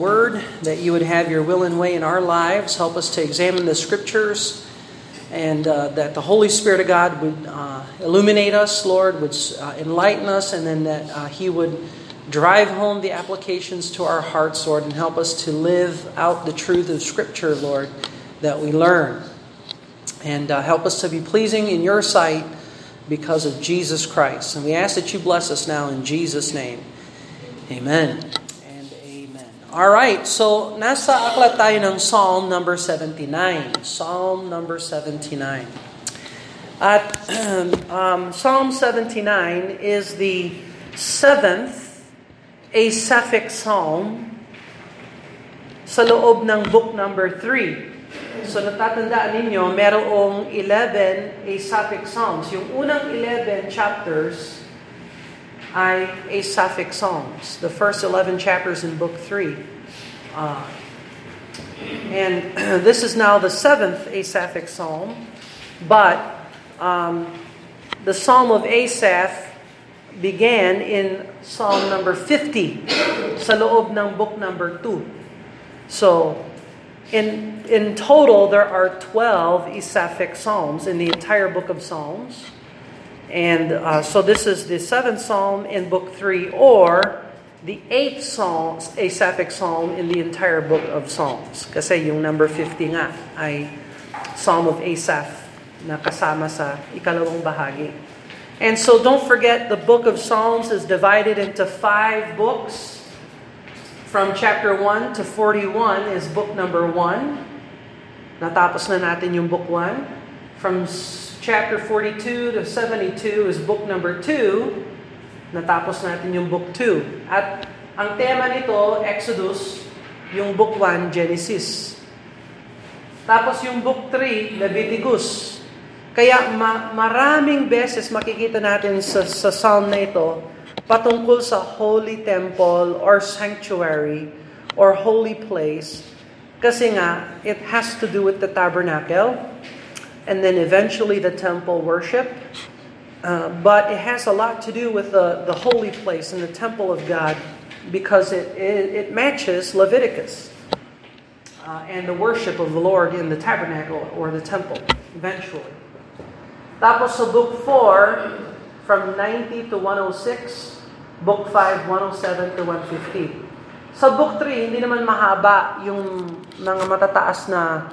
Word, that you would have your will and way in our lives. Help us to examine the scriptures, and uh, that the Holy Spirit of God would uh, illuminate us, Lord, would uh, enlighten us, and then that uh, He would drive home the applications to our hearts, Lord, and help us to live out the truth of Scripture, Lord, that we learn. And uh, help us to be pleasing in your sight because of Jesus Christ. And we ask that you bless us now in Jesus' name. Amen. All right, so nasa aklat tayo ng Psalm number 79. Psalm number 79. At um, Psalm 79 is the seventh Asaphic Psalm sa loob ng book number 3. So natatandaan ninyo, merong 11 Asaphic Psalms. Yung unang 11 chapters ay Asaphic Psalms, the first 11 chapters in Book 3. Uh, and this is now the seventh Asaphic Psalm, but um, the Psalm of Asaph began in Psalm number 50 sa loob ng book number 2. So, in, in total, there are 12 Asaphic Psalms in the entire book of Psalms. And uh, so this is the seventh psalm in book three, or the eighth psalm, Asaphic psalm in the entire book of Psalms. Kasi yung number 50 nga ay Psalm of Asaph na kasama sa ikalawang bahagi. And so don't forget, the book of Psalms is divided into five books. From chapter 1 to 41 is book number 1. Natapos na natin yung book 1. From chapter 42 to 72 is book number 2. Natapos natin yung book 2. At ang tema nito, Exodus, yung book 1, Genesis. Tapos yung book 3, Leviticus. Kaya ma- maraming beses makikita natin sa, sa psalm na ito patungkol sa holy temple or sanctuary or holy place kasi nga it has to do with the tabernacle and then eventually the temple worship. Uh, but it has a lot to do with the, the holy place and the temple of God because it, it, it matches Leviticus uh, and the worship of the Lord in the tabernacle or the temple eventually. Tapos sa book 4, from 90 to 106, book 5, 107 to 150. Sa book 3, hindi naman mahaba yung mga matataas na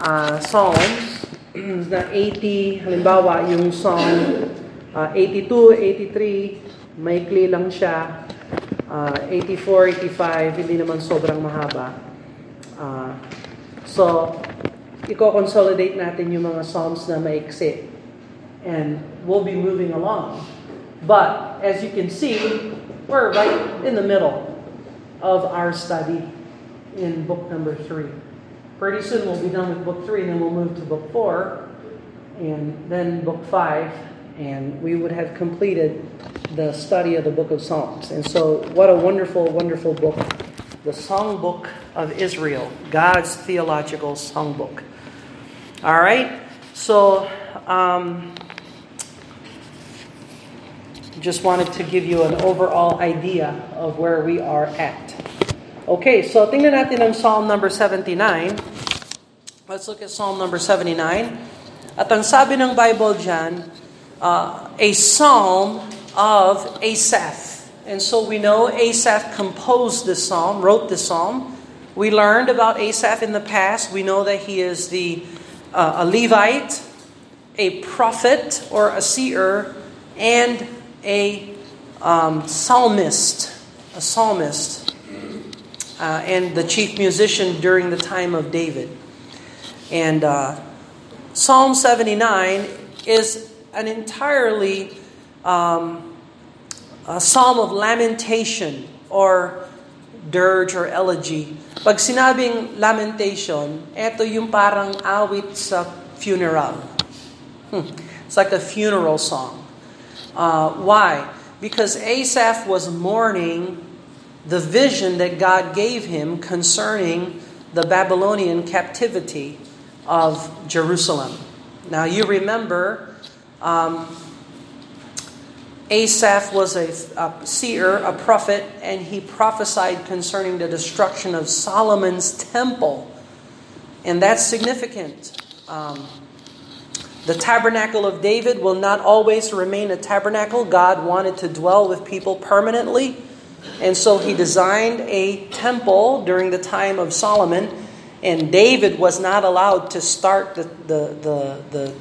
uh, psalms na 80, halimbawa yung song uh, 82, 83, maikli lang siya. Uh, 84, 85, hindi naman sobrang mahaba. Uh, so, i-consolidate natin yung mga psalms na maiksi. And we'll be moving along. But, as you can see, we're right in the middle of our study in book number three. Pretty soon we'll be done with book three, and then we'll move to book four, and then book five, and we would have completed the study of the book of Psalms. And so, what a wonderful, wonderful book. The Songbook of Israel, God's theological songbook. All right? So, um, just wanted to give you an overall idea of where we are at. Okay, so tingnan natin ang Psalm number 79. Let's look at Psalm number 79. At ang sabi ng Bible dyan, uh, a psalm of Asaph. And so we know Asaph composed this psalm, wrote this psalm. We learned about Asaph in the past. We know that he is the uh, a Levite, a prophet or a seer, and a um, psalmist, a psalmist, uh, and the chief musician during the time of David. And uh, Psalm 79 is an entirely um, a psalm of lamentation or dirge or elegy. Pag sinabing lamentation, ito yung parang awit sa funeral. Hmm. It's like a funeral song. Uh, why? Because Asaph was mourning the vision that God gave him concerning the Babylonian captivity of Jerusalem. Now, you remember um, Asaph was a, a seer, a prophet, and he prophesied concerning the destruction of Solomon's temple. And that's significant. Um, the tabernacle of David will not always remain a tabernacle. God wanted to dwell with people permanently. And so he designed a temple during the time of Solomon. And David was not allowed to start the, the, the, the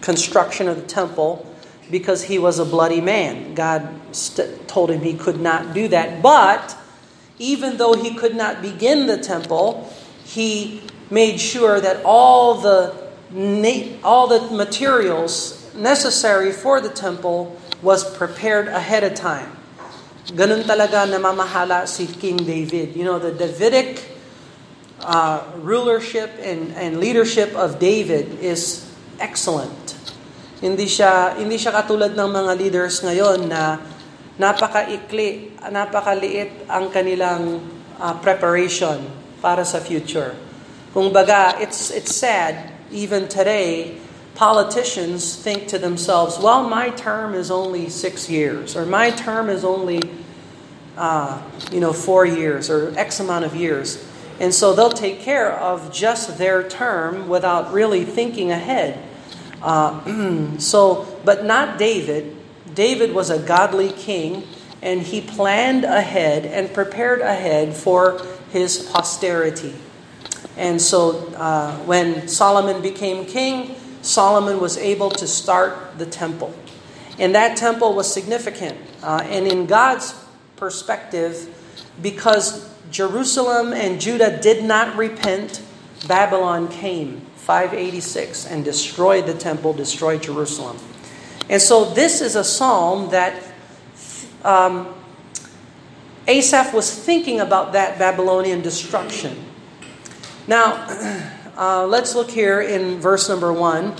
construction of the temple because he was a bloody man. God st- told him he could not do that. But even though he could not begin the temple, he made sure that all the all the materials necessary for the temple was prepared ahead of time. Ganun talaga namamahala si King David. You know, the Davidic uh, rulership and, and leadership of David is excellent. Hindi siya hindi siya katulad ng mga leaders ngayon na napakaikli, napakaliit ang kanilang uh, preparation para sa future. Kung baga, it's it's sad even today politicians think to themselves, well, my term is only six years, or my term is only, uh, you know, four years, or X amount of years. And so they'll take care of just their term without really thinking ahead. Uh, so, but not David. David was a godly king, and he planned ahead and prepared ahead for his posterity. And so, uh, when Solomon became king, Solomon was able to start the temple. And that temple was significant. Uh, and in God's perspective, because Jerusalem and Judah did not repent, Babylon came 586 and destroyed the temple, destroyed Jerusalem. And so this is a psalm that um, Asaph was thinking about that Babylonian destruction. Now, uh, let's look here in verse number one,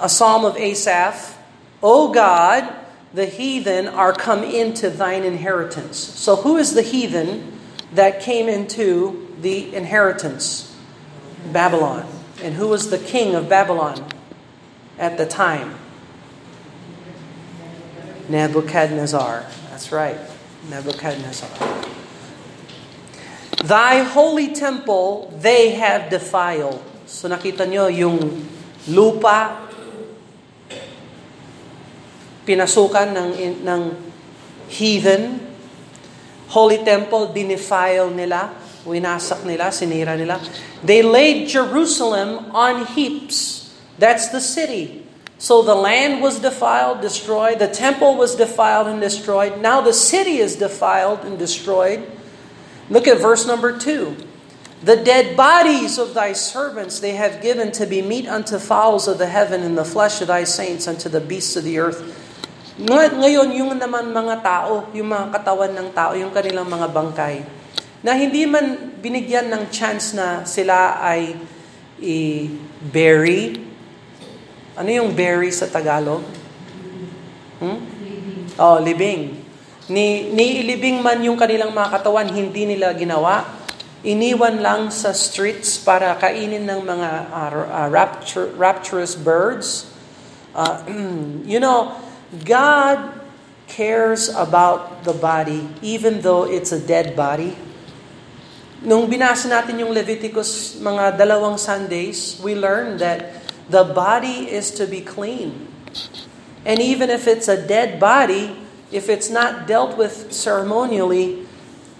a psalm of Asaph. O God, the heathen are come into thine inheritance. So, who is the heathen that came into the inheritance? Babylon. And who was the king of Babylon at the time? Nebuchadnezzar. That's right, Nebuchadnezzar. Thy holy temple they have defiled. So nakita nyo yung lupa, pinasukan ng, ng heathen, holy temple, dinefile nila, winasak nila, sinira nila. They laid Jerusalem on heaps. That's the city. So the land was defiled, destroyed. The temple was defiled and destroyed. Now the city is defiled and destroyed. Look at verse number two. The dead bodies of thy servants they have given to be meat unto fowls of the heaven and the flesh of thy saints unto the beasts of the earth. Ngayon, yung naman mga tao, yung mga katawan ng tao, yung kanilang mga bangkay, na hindi man binigyan ng chance na sila ay i-bury. Ano yung bury sa Tagalog? Hmm? Oh, libing. Ni, niilibing man yung kanilang mga katawan, hindi nila ginawa. Iniwan lang sa streets para kainin ng mga uh, rapture, rapturous birds. Uh, you know, God cares about the body even though it's a dead body. Nung binasa natin yung Leviticus mga dalawang Sundays, we learned that the body is to be clean. And even if it's a dead body, if it's not dealt with ceremonially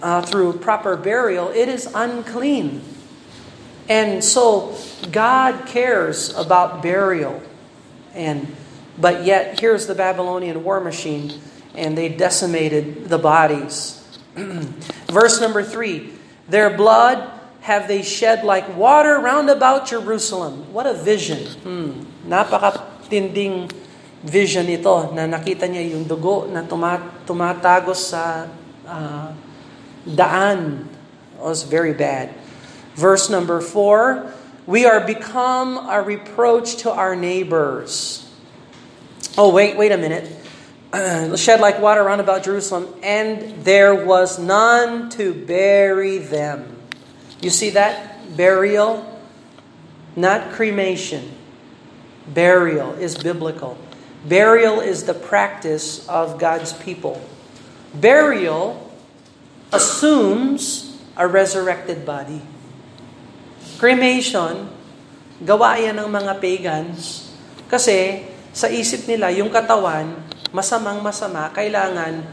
uh, through proper burial, it is unclean. And so God cares about burial. And but yet here's the Babylonian war machine and they decimated the bodies. Verse number 3. Their blood have they shed like water round about Jerusalem. What a vision. Hmm. Napakatinding vision ito na nakita niya yung dugo na tumat- tumatagos sa uh, daan. Was very bad. Verse number 4, we are become a reproach to our neighbors. Oh, wait, wait a minute. shed like water round about Jerusalem, and there was none to bury them. You see that? Burial, not cremation. Burial is biblical. Burial is the practice of God's people. Burial assumes a resurrected body. Cremation, gawa yan ng mga pagans kasi sa isip nila yung katawan, masamang masama, kailangan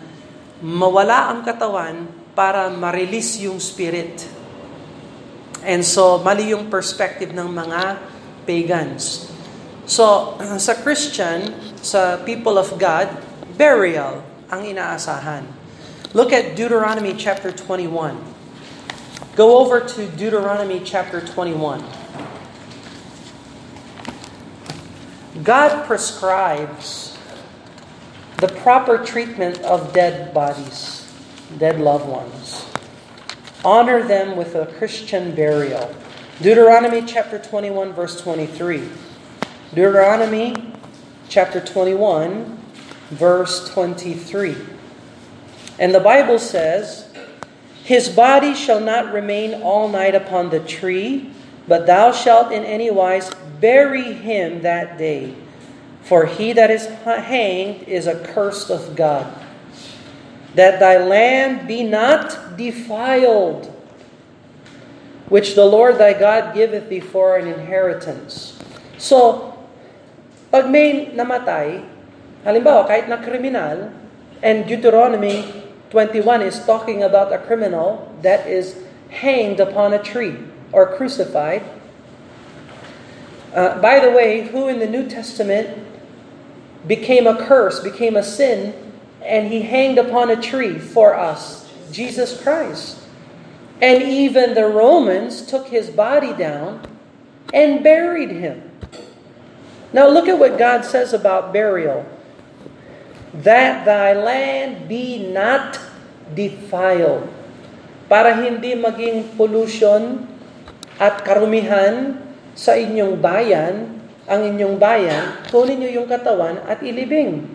mawala ang katawan para ma-release yung spirit. And so, mali yung perspective ng mga pagans. So, sa Christian, sa people of God, burial ang inaasahan. Look at Deuteronomy chapter 21. Go over to Deuteronomy chapter 21. God prescribes the proper treatment of dead bodies, dead loved ones. Honor them with a Christian burial. Deuteronomy chapter 21, verse 23. Deuteronomy chapter 21, verse 23. And the Bible says, His body shall not remain all night upon the tree, but thou shalt in any wise bury him that day. For he that is hanged is accursed of God. That thy land be not defiled, which the Lord thy God giveth thee for an inheritance. So, pag may namatay, halimbawa kahit na kriminal, and Deuteronomy 21 is talking about a criminal that is hanged upon a tree or crucified. Uh, by the way, who in the New Testament became a curse, became a sin, and he hanged upon a tree for us? Jesus Christ. And even the Romans took his body down and buried him. Now look at what God says about burial. That thy land be not defiled. Para hindi maging pollution at karumihan sa inyong bayan, ang inyong bayan, kunin niyo yung katawan at ilibing.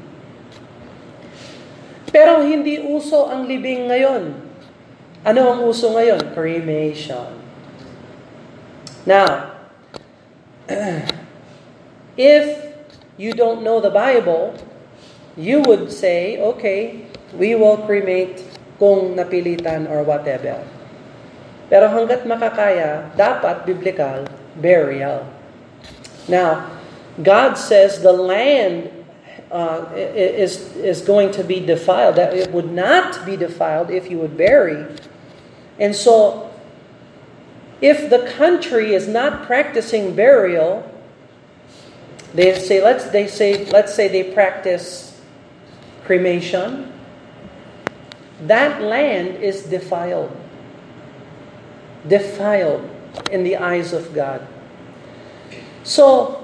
Pero hindi uso ang libing ngayon. Ano ang uso ngayon? Cremation. Now, if you don't know the Bible, you would say, okay, we will cremate kung napilitan or whatever. Pero hanggat makakaya, dapat biblical burial. Now, God says the land uh, is, is going to be defiled, that it would not be defiled if you would bury. And so, if the country is not practicing burial, they say let's they say let's say they practice cremation. That land is defiled. Defiled in the eyes of God. So,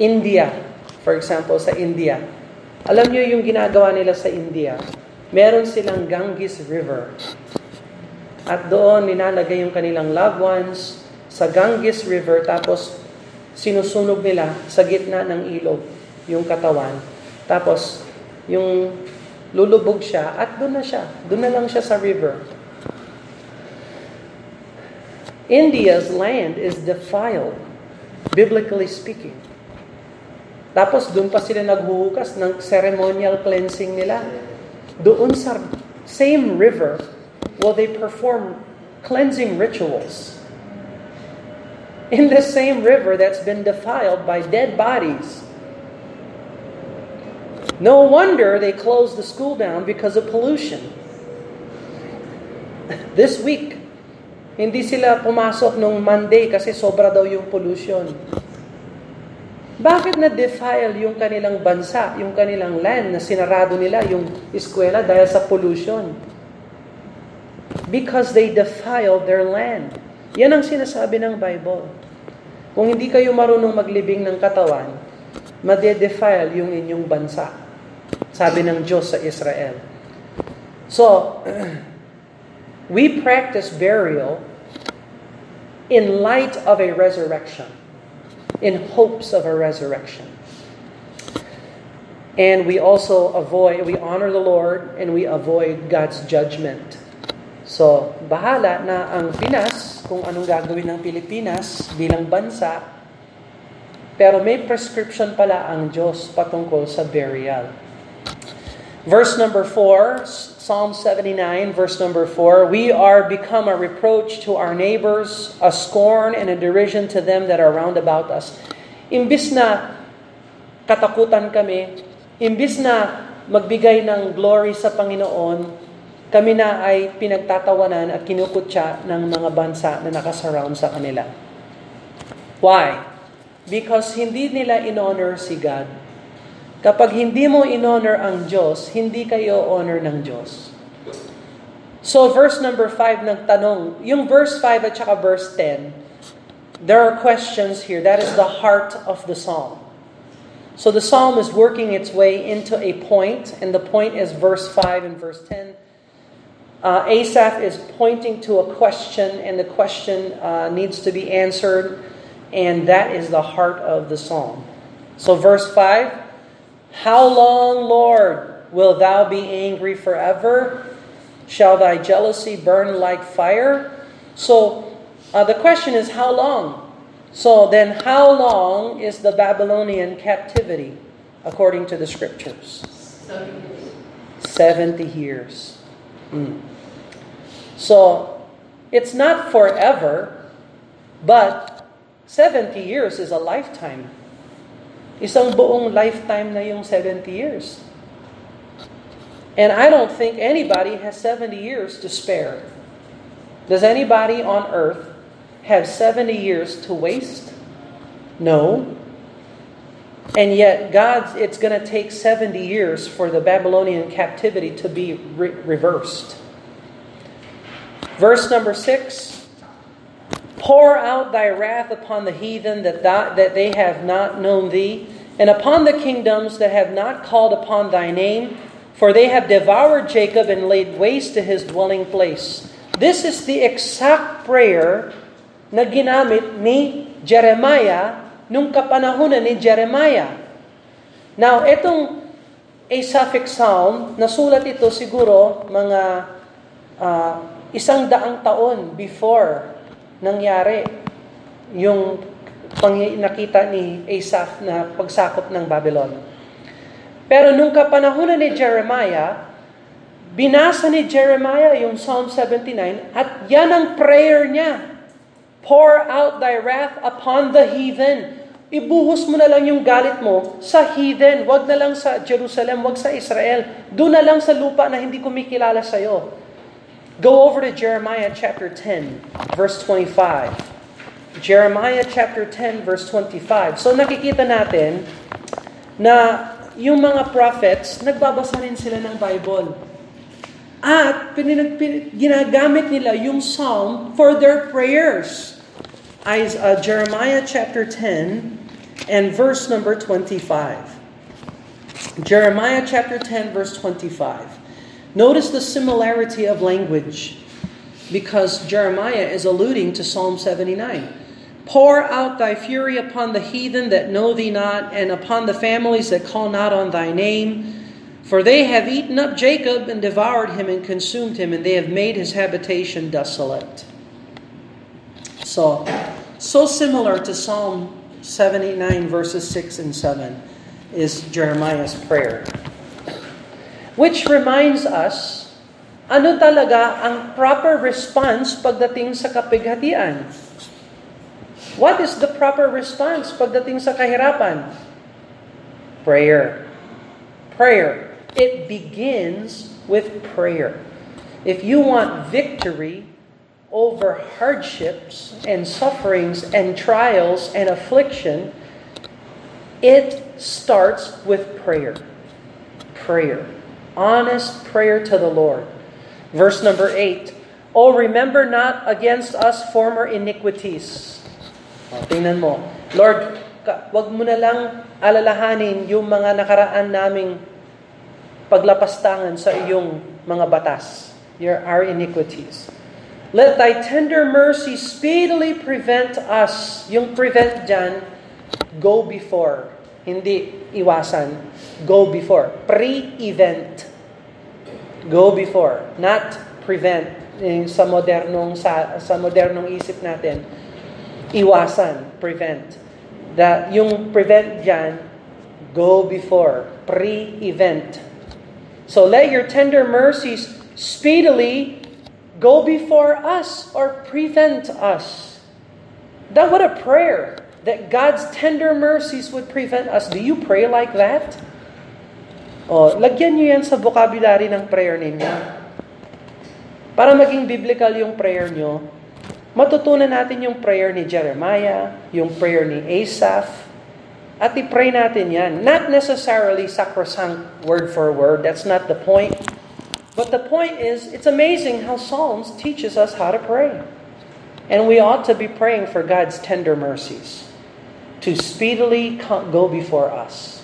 India, for example, sa India, alam niyo yung ginagawa nila sa India, meron silang Ganges River. At doon nilalagay yung kanilang loved ones sa Ganges River tapos sinusunog nila sa gitna ng ilog yung katawan. Tapos yung lulubog siya at doon na siya. Doon na lang siya sa river. India's land is defiled, biblically speaking. Tapos doon pa sila naghuhukas ng ceremonial cleansing nila. Doon sa same river will they perform cleansing rituals. In the same river that's been defiled by dead bodies. No wonder they closed the school down because of pollution. This week, hindi sila pumasok nung Monday kasi sobra daw yung pollution. Bakit na-defile yung kanilang bansa, yung kanilang land na sinarado nila yung eskwela dahil sa pollution? Because they defiled their land. Yan ang sinasabi ng Bible. Kung hindi kayo marunong maglibing ng katawan, made-defile yung inyong bansa. Sabi ng Diyos sa Israel. So, we practice burial in light of a resurrection, in hopes of a resurrection. And we also avoid, we honor the Lord and we avoid God's judgment. So, bahala na ang Pinas kung anong gagawin ng Pilipinas bilang bansa. Pero may prescription pala ang Diyos patungkol sa burial. Verse number 4, Psalm 79, verse number 4, We are become a reproach to our neighbors, a scorn and a derision to them that are round about us. Imbis na katakutan kami, imbis na magbigay ng glory sa Panginoon, kami na ay pinagtatawanan at kinukutya ng mga bansa na nakasurround sa kanila. Why? Because hindi nila in-honor si God. Kapag hindi mo in-honor ang Diyos, hindi kayo honor ng Diyos. So verse number 5 nagtanong, yung verse 5 at saka verse 10, there are questions here. That is the heart of the psalm. So the psalm is working its way into a point, and the point is verse 5 and verse 10. Uh, Asaph is pointing to a question, and the question uh, needs to be answered, and that is the heart of the psalm. So, verse 5 How long, Lord, will thou be angry forever? Shall thy jealousy burn like fire? So, uh, the question is, how long? So, then, how long is the Babylonian captivity according to the scriptures? 70 years. Mm. So, it's not forever, but 70 years is a lifetime. Isang buong lifetime na yung 70 years. And I don't think anybody has 70 years to spare. Does anybody on earth have 70 years to waste? No. And yet, God's, it's going to take 70 years for the Babylonian captivity to be re- reversed. Verse number 6 Pour out thy wrath upon the heathen that, that they have not known thee, and upon the kingdoms that have not called upon thy name, for they have devoured Jacob and laid waste to his dwelling place. This is the exact prayer na ginamit ni Jeremiah nung kapanahunan ni Jeremiah. Now, itong Asaphic Psalm, nasulat ito siguro mga uh, isang daang taon before nangyari yung pang nakita ni Asaph na pagsakop ng Babylon. Pero nung kapanahonan ni Jeremiah, binasa ni Jeremiah yung Psalm 79 at yan ang prayer niya. Pour out thy wrath upon the heathen. Ibuhos mo na lang yung galit mo sa heathen. Wag na lang sa Jerusalem, wag sa Israel. Doon na lang sa lupa na hindi kumikilala sa'yo. Go over to Jeremiah chapter 10, verse 25. Jeremiah chapter 10, verse 25. So nakikita natin na yung mga prophets, nagbabasa rin sila ng Bible. At pinag, pin, ginagamit nila yung psalm for their prayers. Is, uh, Jeremiah chapter 10 and verse number 25. Jeremiah chapter 10 verse 25. Notice the similarity of language because Jeremiah is alluding to Psalm 79. Pour out thy fury upon the heathen that know thee not, and upon the families that call not on thy name. For they have eaten up Jacob and devoured him and consumed him, and they have made his habitation desolate. So, so similar to Psalm 79, verses 6 and 7, is Jeremiah's prayer. Which reminds us, ano talaga ang proper response pagdating sa kapighatian? What is the proper response pagdating sa kahirapan? Prayer. Prayer. It begins with prayer. If you want victory over hardships and sufferings and trials and affliction, it starts with prayer. Prayer. Honest prayer to the Lord. Verse number 8. Oh, remember not against us former iniquities o, tingnan mo. Lord, wag mo na lang alalahanin yung mga nakaraan naming paglapastangan sa iyong mga batas, your, our iniquities. Let thy tender mercy speedily prevent us. Yung prevent dyan, go before. Hindi iwasan. Go before. Pre-event. Go before. Not prevent. Yung sa modernong sa, sa modernong isip natin iwasan, prevent. that yung prevent dyan, go before, pre-event. So let your tender mercies speedily go before us or prevent us. That what a prayer that God's tender mercies would prevent us. Do you pray like that? O, lagyan nyo yan sa vocabulary ng prayer ninyo. Para maging biblical yung prayer nyo, matutunan natin yung prayer ni Jeremiah, yung prayer ni Asaph, at i-pray natin yan. Not necessarily sacrosanct word for word. That's not the point. But the point is, it's amazing how Psalms teaches us how to pray. And we ought to be praying for God's tender mercies to speedily go before us.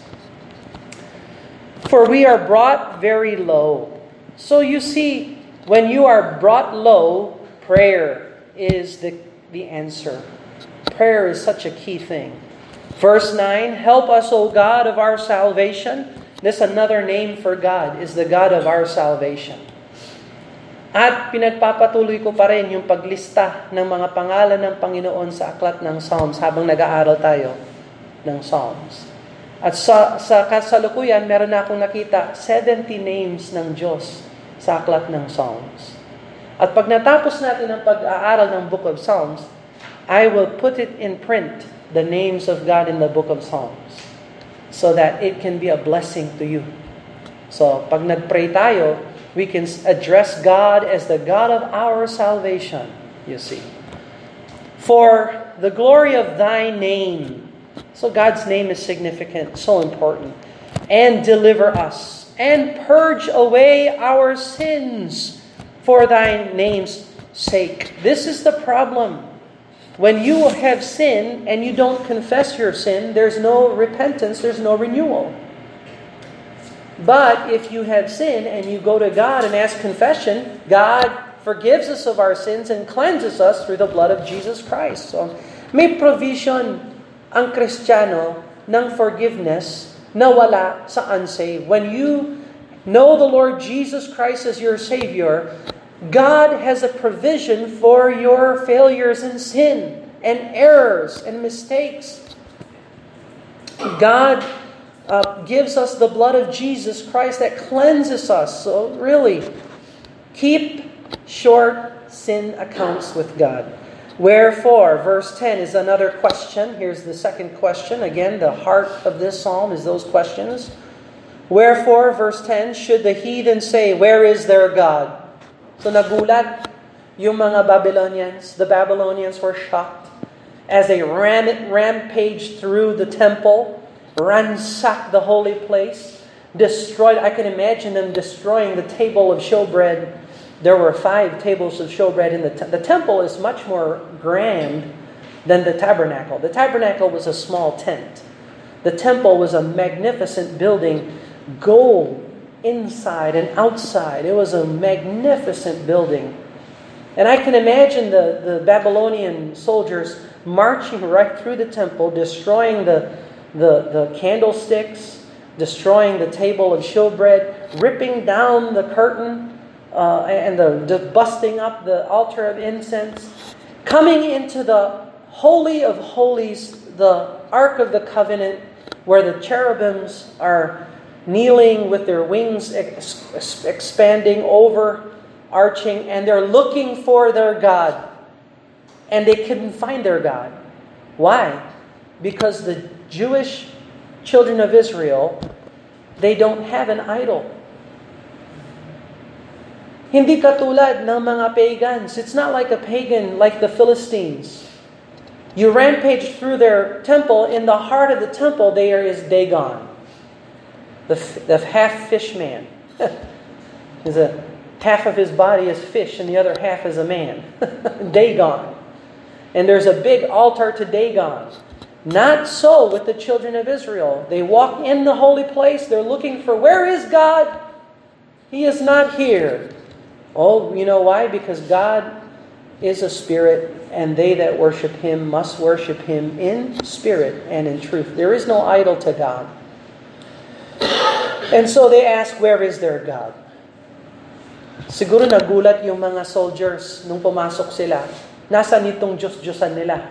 For we are brought very low. So you see, when you are brought low, prayer is the, the answer. Prayer is such a key thing. Verse 9 Help us, O God of our salvation. This another name for God is the God of our salvation. At pinagpapatuloy ko pa rin yung paglista ng mga pangalan ng Panginoon sa aklat ng Psalms habang nag-aaral tayo ng Psalms. At sa, sa kasalukuyan, meron na akong nakita 70 names ng Diyos sa aklat ng Psalms. At pag natapos natin ang pag-aaral ng Book of Psalms, I will put it in print, the names of God in the Book of Psalms, so that it can be a blessing to you. So, pag nag-pray tayo, we can address God as the God of our salvation, you see. For the glory of thy name, so God's name is significant, so important. And deliver us, and purge away our sins for thy name's sake. This is the problem. When you have sin and you don't confess your sin, there's no repentance, there's no renewal. But if you have sin and you go to God and ask confession, God forgives us of our sins and cleanses us through the blood of Jesus Christ. So may provision ang Kristiyano ng forgiveness na wala sa unsaved. When you know the Lord Jesus Christ as your Savior, God has a provision for your failures and sin and errors and mistakes. God uh, gives us the blood of Jesus Christ that cleanses us. So, really, keep short sin accounts with God. Wherefore, verse 10 is another question. Here's the second question. Again, the heart of this psalm is those questions. Wherefore, verse 10, should the heathen say, Where is their God? So nagulat yung mga Babylonians. The Babylonians were shocked as they ram rampaged through the temple, ransacked the holy place, destroyed. I can imagine them destroying the table of showbread there were five tables of showbread in the te- the temple is much more grand than the tabernacle. The tabernacle was a small tent. The temple was a magnificent building, gold inside and outside. It was a magnificent building. And I can imagine the, the Babylonian soldiers marching right through the temple, destroying the, the, the candlesticks, destroying the table of showbread, ripping down the curtain, uh, and the, the busting up the altar of incense, coming into the Holy of Holies, the Ark of the Covenant, where the cherubims are kneeling with their wings ex- expanding over, arching, and they're looking for their God. And they couldn't find their God. Why? Because the Jewish children of Israel, they don't have an idol. Hindi katulad ng mga pagans. It's not like a pagan like the Philistines. You rampage through their temple. In the heart of the temple, there is Dagon, the, the half fish man. is a half of his body is fish, and the other half is a man. Dagon, and there's a big altar to Dagon. Not so with the children of Israel. They walk in the holy place. They're looking for where is God? He is not here. Oh, you know why? Because God is a spirit, and they that worship him must worship him in spirit and in truth. There is no idol to God. And so they ask, where is their God? Siguro nagulat yung mga soldiers nung pumasok sila. Nasaan itong Diyos-Diyosan nila?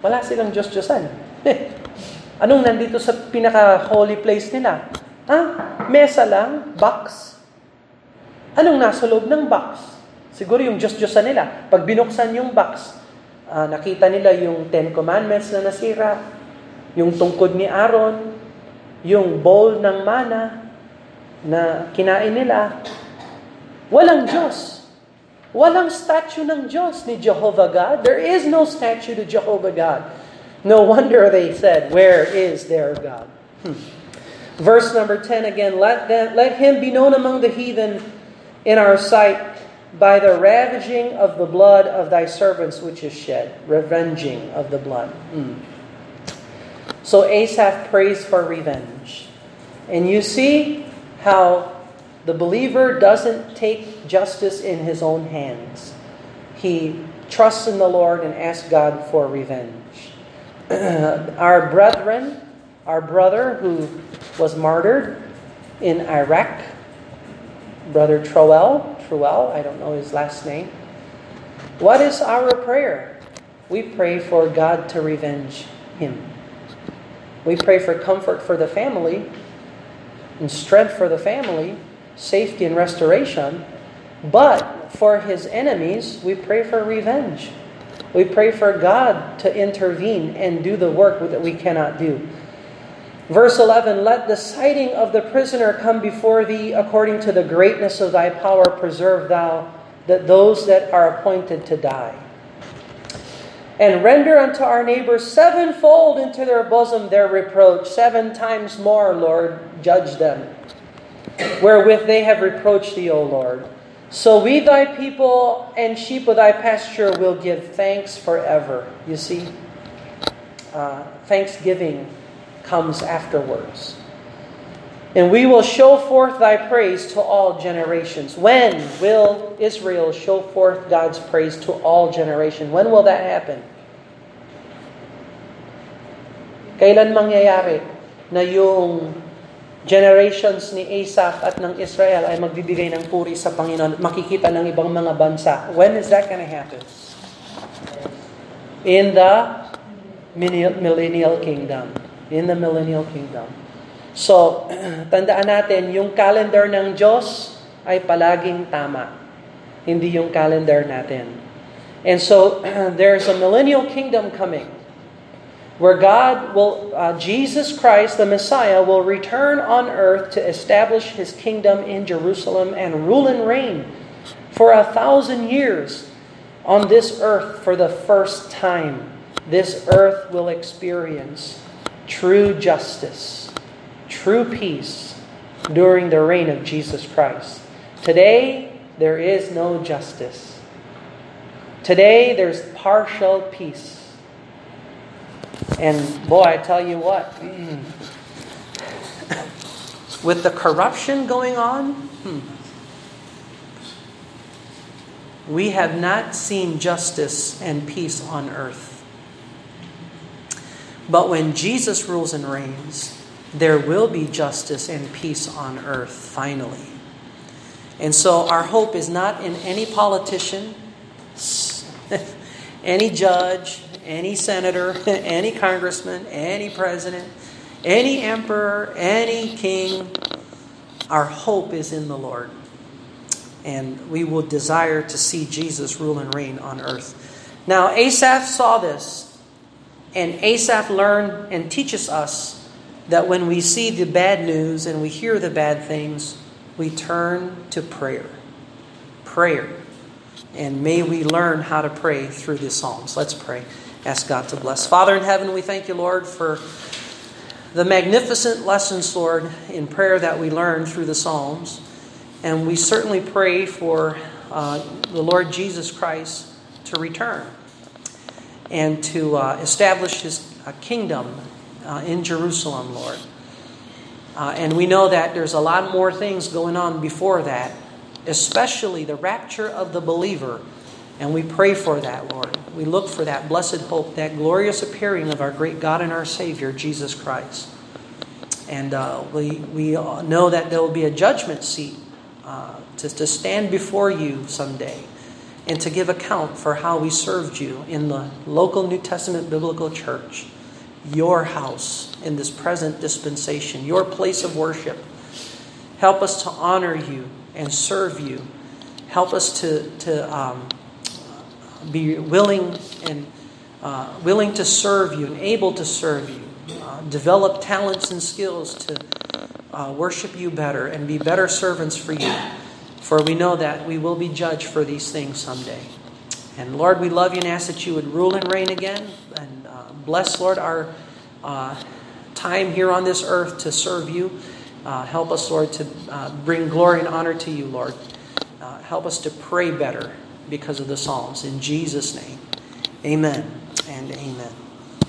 Wala silang Diyos-Diyosan. Anong nandito sa pinaka-holy place nila? Ha? Mesa lang? Box? Anong nasa loob ng box? Siguro yung Diyos-Diyosan nila. Pag binuksan yung box, uh, nakita nila yung Ten Commandments na nasira, yung tungkod ni Aaron, yung bowl ng mana na kinain nila. Walang Diyos. Walang statue ng Diyos ni Jehovah God. There is no statue to Jehovah God. No wonder they said, Where is their God? Hmm. Verse number 10 again, let, them, let him be known among the heathen in our sight by the ravaging of the blood of thy servants which is shed. Revenging of the blood. Hmm. So Asaph prays for revenge. And you see how the believer doesn't take justice in his own hands. He trusts in the Lord and asks God for revenge. our brethren, our brother who was martyred in Iraq, Brother Troel, Truel, I don't know his last name. What is our prayer? We pray for God to revenge him. We pray for comfort for the family and strength for the family, safety and restoration. But for his enemies, we pray for revenge. We pray for God to intervene and do the work that we cannot do. Verse 11 Let the sighting of the prisoner come before thee according to the greatness of thy power, preserve thou that those that are appointed to die. And render unto our neighbors sevenfold into their bosom their reproach, seven times more, Lord, judge them, wherewith they have reproached thee, O Lord. So we, thy people and sheep of thy pasture, will give thanks forever. You see, uh, thanksgiving comes afterwards. And we will show forth thy praise to all generations. When will Israel show forth God's praise to all generations? When will that happen? Kailan mangyayari na yung generations ni Asaph at ng Israel ay magbibigay ng puri sa Panginoon makikita ng ibang mga bansa? When is that to happen? In the millennial kingdom in the millennial kingdom. So, tandaan natin, yung calendar ng Diyos ay palaging tama. Hindi yung calendar natin. And so, there's a millennial kingdom coming where God will, uh, Jesus Christ, the Messiah, will return on earth to establish his kingdom in Jerusalem and rule and reign for a thousand years on this earth for the first time. This earth will experience true justice, true peace during the reign of Jesus Christ. Today, there is no justice. Today, there's partial peace. And boy, I tell you what, with the corruption going on, hmm, we have not seen justice and peace on earth. But when Jesus rules and reigns, there will be justice and peace on earth finally. And so our hope is not in any politician, any judge, any senator, any congressman, any president, any emperor, any king. Our hope is in the Lord. And we will desire to see Jesus rule and reign on earth. Now, Asaph saw this and Asaph learned and teaches us that when we see the bad news and we hear the bad things, we turn to prayer. Prayer. And may we learn how to pray through the Psalms. Let's pray. Ask God to bless. Father in heaven, we thank you, Lord, for the magnificent lessons, Lord, in prayer that we learn through the Psalms. And we certainly pray for uh, the Lord Jesus Christ to return and to uh, establish his uh, kingdom uh, in Jerusalem, Lord. Uh, and we know that there's a lot more things going on before that, especially the rapture of the believer. And we pray for that, Lord. We look for that blessed hope, that glorious appearing of our great God and our Savior, Jesus Christ. And uh, we, we know that there will be a judgment seat uh, to, to stand before you someday and to give account for how we served you in the local New Testament biblical church. your house in this present dispensation, your place of worship. Help us to honor you and serve you. Help us to, to um, be willing and uh, willing to serve you and able to serve you. Uh, develop talents and skills to uh, worship you better and be better servants for you. For we know that we will be judged for these things someday. And Lord, we love you and ask that you would rule and reign again. And uh, bless, Lord, our uh, time here on this earth to serve you. Uh, help us, Lord, to bring glory and honor to you, Lord. Help us to pray better because of the Psalms. In Jesus' name, amen and amen.